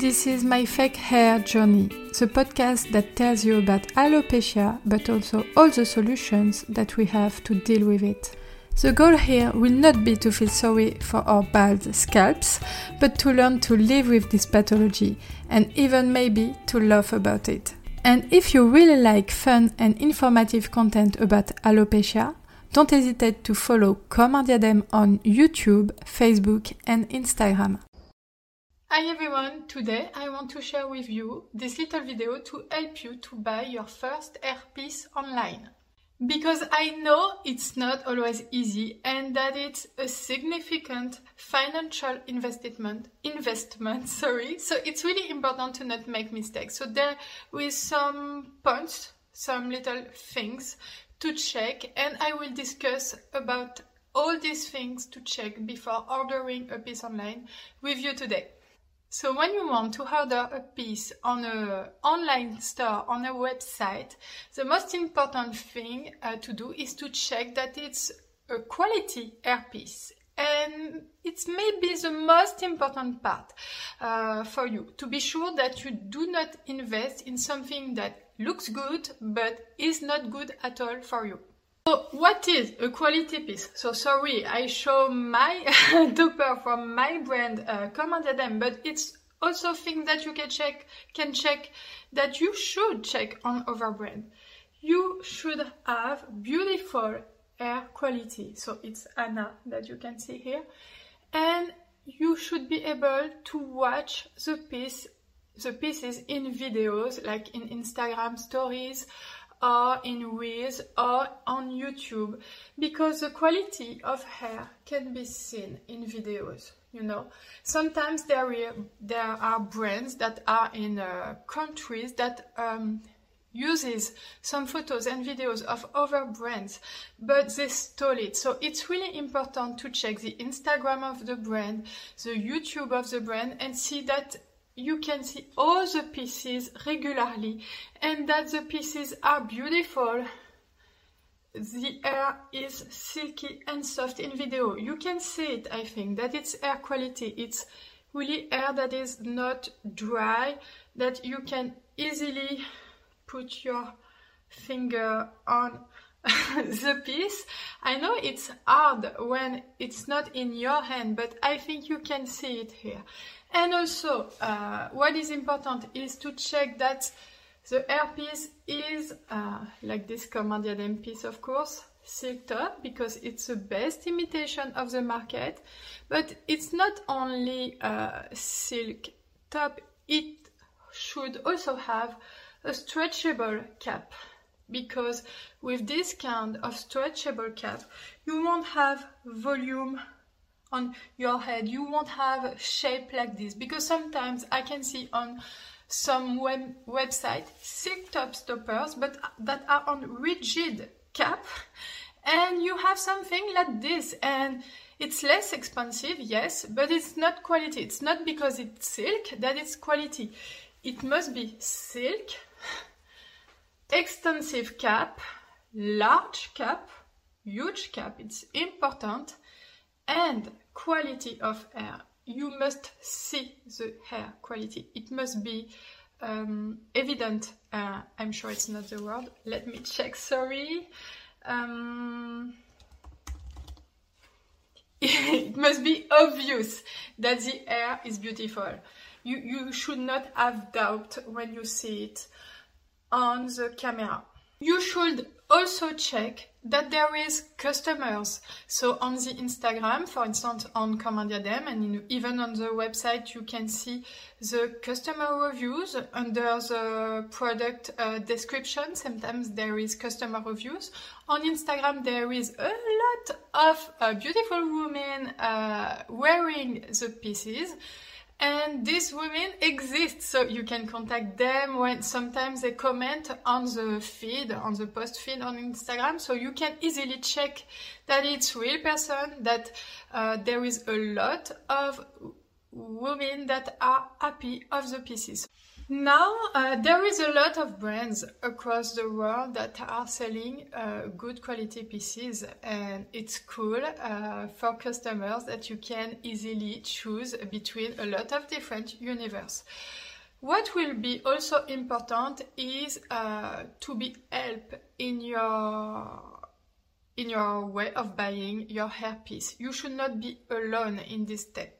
This is my fake hair journey, the podcast that tells you about alopecia but also all the solutions that we have to deal with it. The goal here will not be to feel sorry for our bald scalps, but to learn to live with this pathology and even maybe to laugh about it. And if you really like fun and informative content about alopecia, don't hesitate to follow Comme un diadème on YouTube, Facebook, and Instagram. Hi everyone, today I want to share with you this little video to help you to buy your first hairpiece online. Because I know it's not always easy and that it's a significant financial investment investment, sorry. So it's really important to not make mistakes. So there with some points, some little things to check and I will discuss about all these things to check before ordering a piece online with you today. So when you want to order a piece on an online store, on a website, the most important thing uh, to do is to check that it's a quality hairpiece. And it's maybe the most important part uh, for you to be sure that you do not invest in something that looks good but is not good at all for you. So what is a quality piece? So sorry, I show my topper from my brand uh, Comme un diadème, but it's also thing that you can check can check that you should check on other brand. You should have beautiful air quality. So it's Anna that you can see here. And you should be able to watch the piece the pieces in videos like in Instagram stories or in Reels or on YouTube because the quality of hair can be seen in videos you know. Sometimes there are, there are brands that are in uh, countries that um, uses some photos and videos of other brands but they stole it. So it's really important to check the instagram of the brand the youtube of the brand and see that you can see all the pieces regularly and that the pieces are beautiful. The air is silky and soft in video. You can see it, I think, that it's air quality. It's really air that is not dry, that you can easily put your finger on the piece. I know it's hard when it's not in your hand, but I think you can see it here. And also, uh, what is important is to check that the hairpiece is uh, like this un piece, of course, silk top because it's the best imitation of the market. But it's not only a silk top, it should also have a stretchable cap because with this kind of stretchable cap, you won't have volume on your head. You won't have shape like this because sometimes I can see on some web website silk top stoppers but that are on rigid cap. And you have something like this and it's less expensive yes but it's not quality. It's not because it's silk that it's quality. It must be silk extensive cap large cap huge cap. It's important and quality of hair. You must see the hair quality. It must be um, evident. Uh, I'm sure it's not the word. Let me check. Sorry. Um, it must be obvious that the hair is beautiful. You, you should not have doubt when you see it on the camera. You should also check that there is customers. So on the Instagram, for instance, on un and in, even on the website, you can see the customer reviews under the product uh, description. Sometimes there is customer reviews. On Instagram, there is a lot of uh, beautiful women uh, wearing the pieces and these women exist so you can contact them when sometimes they comment on the feed on the post feed on instagram. So you can easily check that it's real person that uh, there is a lot of women that are happy of the pieces Now, uh, there is a lot of brands across the world that are selling uh, good quality pieces, and it's cool uh, for customers that you can easily choose between a lot of different universe. What will be also important is uh, to be helped in your in your way of buying your hairpiece. You should not be alone in this step.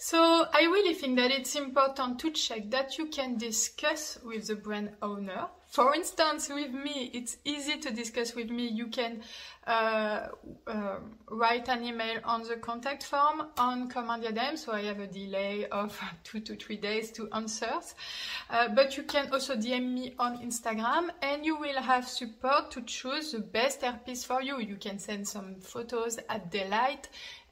So I really think that it's important to check that you can discuss with the brand owner. For instance, with me, it's easy to discuss with me. You can uh, uh, write an email on the contact form on Comme un diadème, so I have a delay of two to three days to answer. Uh, but you can also DM me on Instagram, and you will have support to choose the best hairpiece for you. You can send some photos at Delight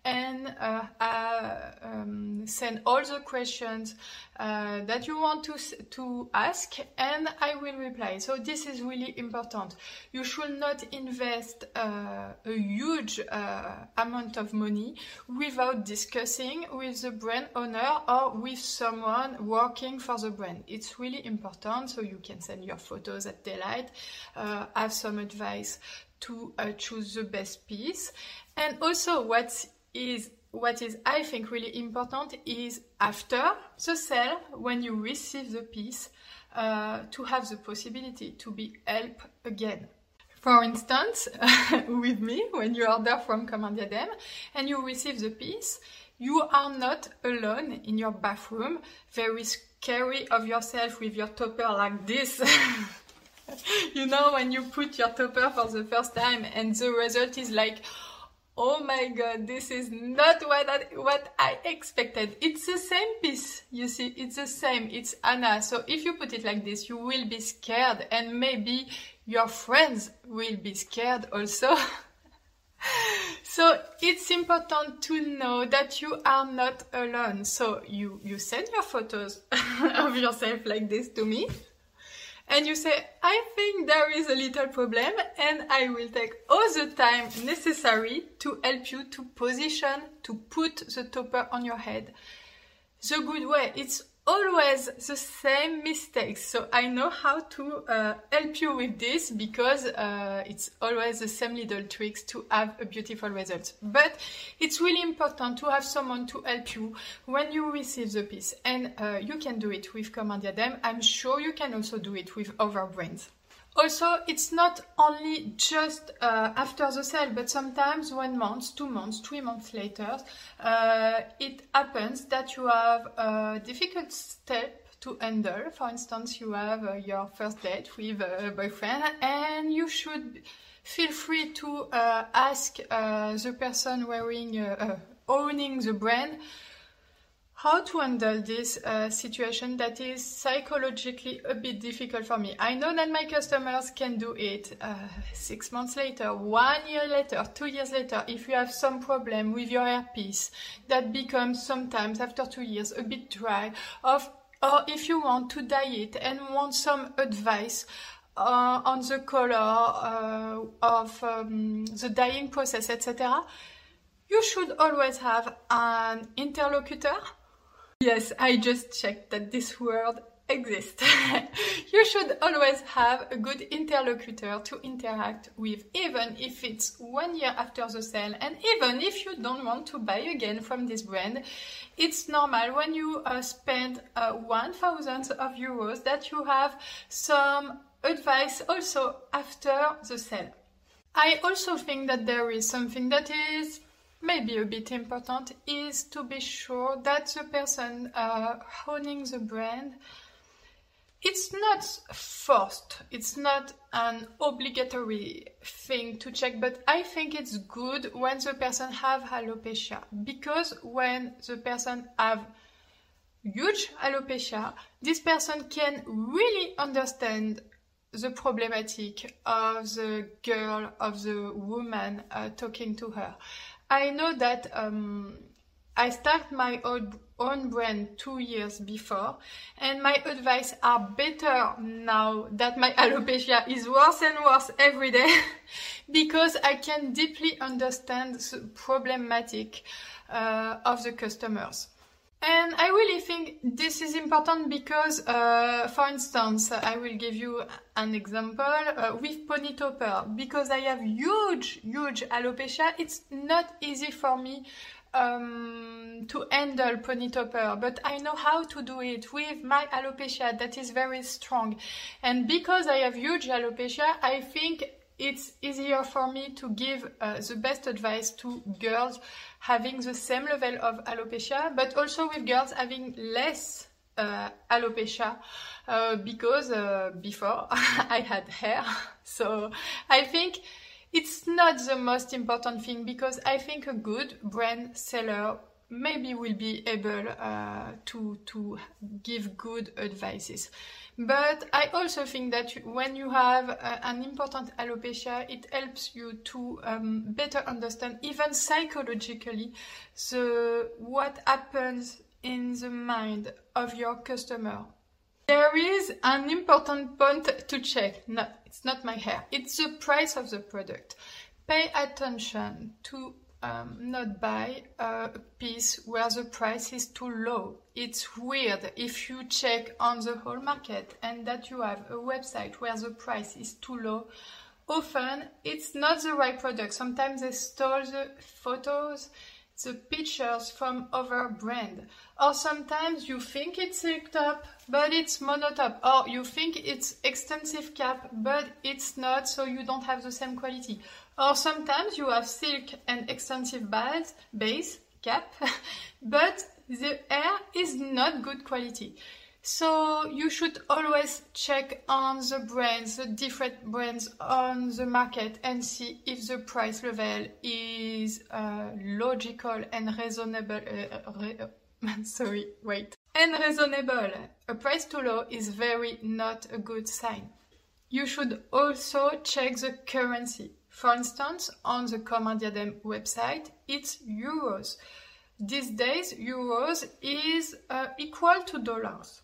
and uh, uh, um, send all the questions uh, that you want to, to ask and I will reply. So this is really important. You should not invest uh, a huge uh, amount of money without discussing with the brand owner or with someone working for the brand. It's really important so you can send your photos at daylight, uh, have some advice to choose the best piece. And also what's is what is I think really important is after the sale, when you receive the piece, uh, to have the possibility to be helped again. For instance, with me, when you order from Comme un diadème and you receive the piece, you are not alone in your bathroom, very scary of yourself with your topper like this. you know, when you put your topper for the first time and the result is like, oh my god, this is not what I, what I expected. It's the same piece, you see, it's the same, it's Anna. So if you put it like this, you will be scared and maybe your friends will be scared also. so it's important to know that you are not alone. So you, you send your photos of yourself like this to me and you say, I think there is a little problem and I will take all the time necessary to help you to position, to put the topper on your head. The good way, it's always the same mistakes. So I know how to uh, help you with this because uh, it's always the same little tricks to have a beautiful result. But it's really important to have someone to help you when you receive the piece. And uh, you can do it with Comme un diadème. I'm sure you can also do it with other brands. Also, it's not only just uh, after the sale, but sometimes one month, two months, three months later, uh, it happens that you have a difficult step to handle. For instance, you have uh, your first date with a boyfriend and you should feel free to uh, ask uh, the person wearing, uh, owning the brand how to handle this uh, situation that is psychologically a bit difficult for me. I know that my customers can do it uh, six months later, one year later, two years later. If you have some problem with your hairpiece that becomes sometimes after two years a bit dry, of, or if you want to dye it and want some advice uh, on the color uh, of um, the dyeing process, etc., you should always have an interlocutor Yes, I just checked that this word exists. you should always have a good interlocutor to interact with, even if it's one year after the sale, and even if you don't want to buy again from this brand. It's normal when you uh, spend uh, 1000 of euros that you have some advice also after the sale. I also think that there is something that is maybe a bit important is to be sure that the person uh, owning the brand it's not forced it's not an obligatory thing to check but i think it's good when the person have alopecia because when the person have huge alopecia this person can really understand the problematic of the girl of the woman uh, talking to her I know that um, I start my own, own brand two years before, and my advice are better now that my alopecia is worse and worse every day, because I can deeply understand the problematic uh, of the customers. And I really think this is important because, uh, for instance, I will give you an example uh, with pony topper. Because I have huge, huge alopecia, it's not easy for me um, to handle pony topper, but I know how to do it with my alopecia that is very strong. And because I have huge alopecia, I think it's easier for me to give uh, the best advice to girls having the same level of alopecia, but also with girls having less uh, alopecia uh, because uh, before I had hair. So I think it's not the most important thing because I think a good brand seller maybe will be able uh, to to give good advices. But I also think that when you have uh, an important alopecia, it helps you to um, better understand, even psychologically, the what happens in the mind of your customer. There is an important point to check. No, it's not my hair. It's the price of the product. Pay attention to um, not buy a piece where the price is too low. It's weird if you check on the whole market and that you have a website where the price is too low. Often it's not the right product. Sometimes they stole the photos, the pictures from other brand. Or sometimes you think it's silk top, but it's monotop. Or you think it's extensive cap, but it's not, so you don't have the same quality. Or sometimes you have silk and extensive base, base cap, but the air is not good quality. So you should always check on the brands, the different brands on the market and see if the price level is uh, logical and reasonable. Uh, re sorry, wait. And reasonable. A price too low is very not a good sign. You should also check the currency. For instance, on the Comme un Diadème website, it's euros. These days, euros is uh, equal to dollars.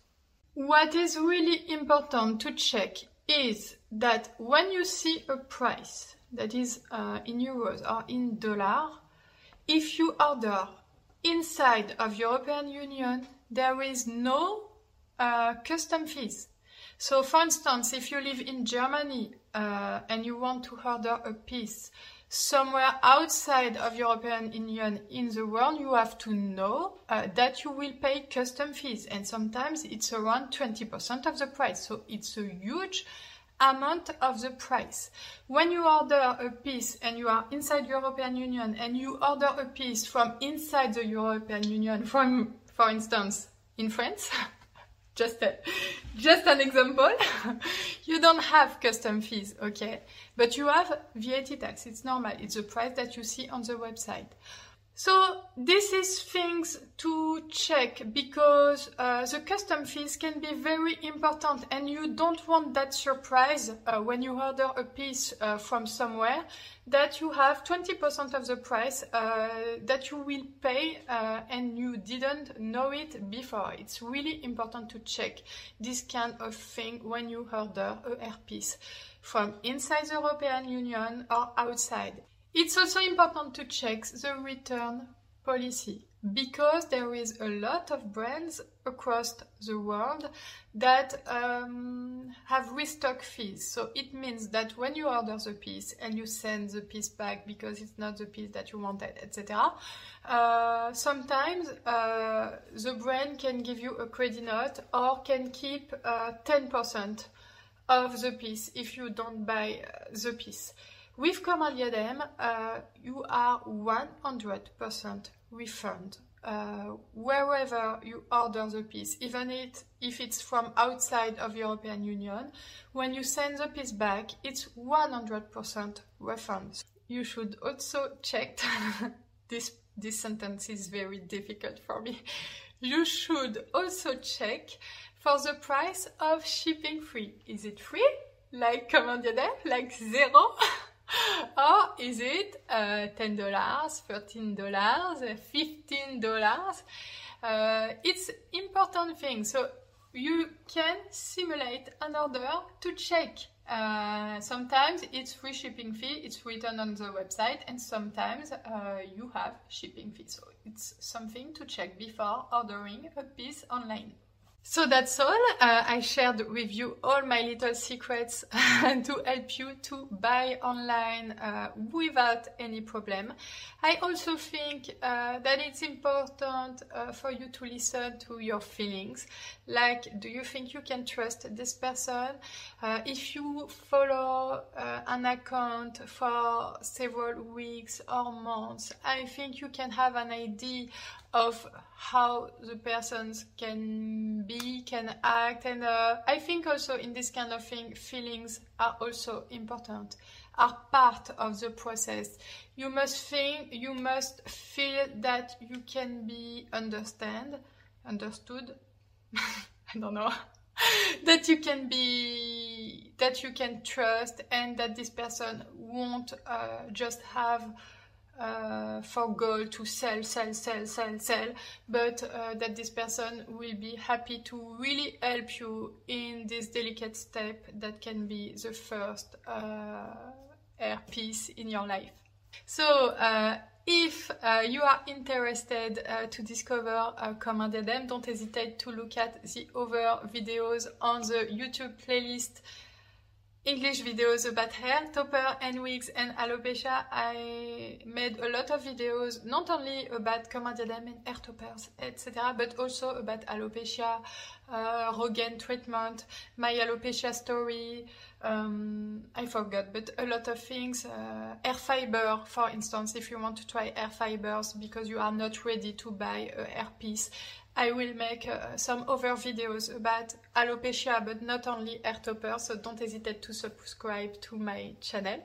What is really important to check is that when you see a price that is uh, in euros or in dollar, if you order inside of European Union, there is no uh, custom fees. So, for instance, if you live in Germany uh, and you want to order a piece somewhere outside of European Union in the world, you have to know uh, that you will pay custom fees, and sometimes it's around 20% of the price. So it's a huge amount of the price. When you order a piece and you are inside European Union and you order a piece from inside the European Union, from, for instance, in France, just a, just an example. You don't have custom fees okay? But you have VAT tax. It's normal. It's the price that you see on the website so this is things to check because uh, the custom fees can be very important and you don't want that surprise uh, when you order a piece uh, from somewhere that you have 20% of the price uh, that you will pay uh, and you didn't know it before. It's really important to check this kind of thing when you order a hair piece from inside the European Union or outside. It's also important to check the return policy because there is a lot of brands across the world that um, have restock fees. So it means that when you order the piece and you send the piece back because it's not the piece that you wanted, etc., uh, sometimes uh, the brand can give you a credit note or can keep uh, 10% of the piece if you don't buy uh, the piece. With Comme uh, you are 100% refund uh, wherever you order the piece, even it, if it's from outside of the European Union. When you send the piece back, it's 100% refund. You should also check this. This sentence is very difficult for me. You should also check for the price of shipping free. Is it free? Like Comme? Like zero? or is it uh, $10, $13, $15? Uh, it's important thing. So you can simulate an order to check. Uh, sometimes it's free shipping fee, it's written on the website, and sometimes uh, you have shipping fee. So it's something to check before ordering a piece online. So that's all. Uh, I shared with you all my little secrets to help you to buy online uh, without any problem. I also think uh, that it's important uh, for you to listen to your feelings. Like, do you think you can trust this person? Uh, if you follow uh, an account for several weeks or months, I think you can have an idea of how the persons can be, can act, and uh, I think also in this kind of thing, feelings are also important, are part of the process. You must think, you must feel that you can be understand, understood. I don't know. that you can be, that you can trust, and that this person won't uh, just have uh, for goal to sell, sell, sell, sell, sell, but uh, that this person will be happy to really help you in this delicate step that can be the first uh, air piece in your life. So, uh, if uh, you are interested uh, to discover uh, Comme un diadème, don't hesitate to look at the other videos on the YouTube playlist English videos about hair, topper and wigs and alopecia. I made a lot of videos not only about Comme un diadème and hair toppers, etc., but also about alopecia, uh, Rogaine treatment, my alopecia story. Um, I forgot, but a lot of things. Uh, hair fiber, for instance, if you want to try hair fibers because you are not ready to buy a hair piece. I will make uh, some other videos about alopecia, but not only hair topper, so don't hesitate to subscribe to my channel.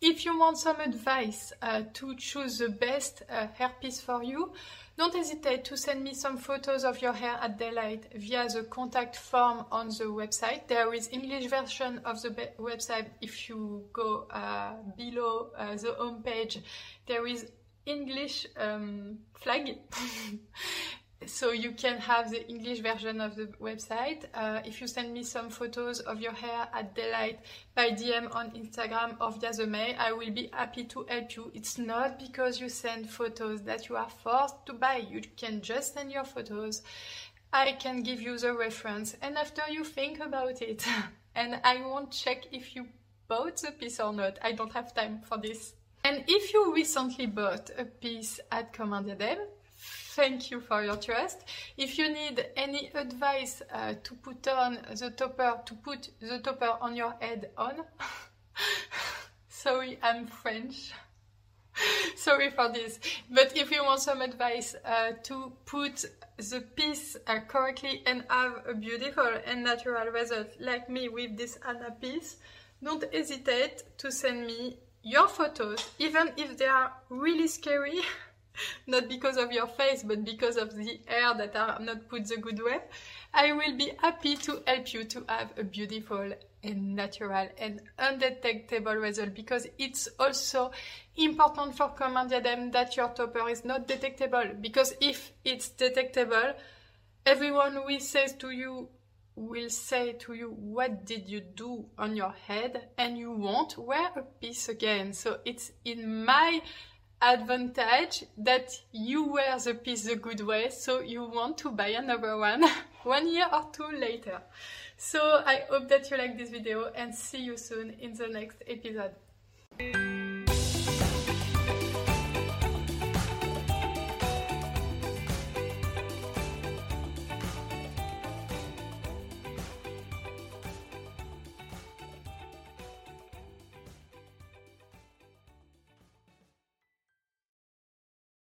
If you want some advice uh, to choose the best uh, hairpiece for you, don't hesitate to send me some photos of your hair at daylight via the contact form on the website. There is English version of the website. If you go uh, below uh, the homepage. there is English um, flag. so you can have the English version of the website. Uh, if you send me some photos of your hair at daylight by DM on Instagram or via the mail, I will be happy to help you. It's not because you send photos that you are forced to buy. You can just send your photos. I can give you the reference and after you think about it. and I won't check if you bought the piece or not. I don't have time for this. And if you recently bought a piece at Comme un diadème, Thank you for your trust. If you need any advice uh, to put on the topper, to put the topper on your head on, sorry, I'm French. sorry for this. But if you want some advice uh, to put the piece uh, correctly and have a beautiful and natural result like me with this Anna piece, don't hesitate to send me your photos, even if they are really scary. not because of your face, but because of the hair that are not put the good way, I will be happy to help you to have a beautiful and natural and undetectable result because it's also important for Comme un diadème that your topper is not detectable because if it's detectable, everyone will say to you will say to you what did you do on your head? And you won't wear a piece again. So it's in my advantage that you wear the piece the good way, so you want to buy another one one year or two later. So I hope that you like this video and see you soon in the next episode.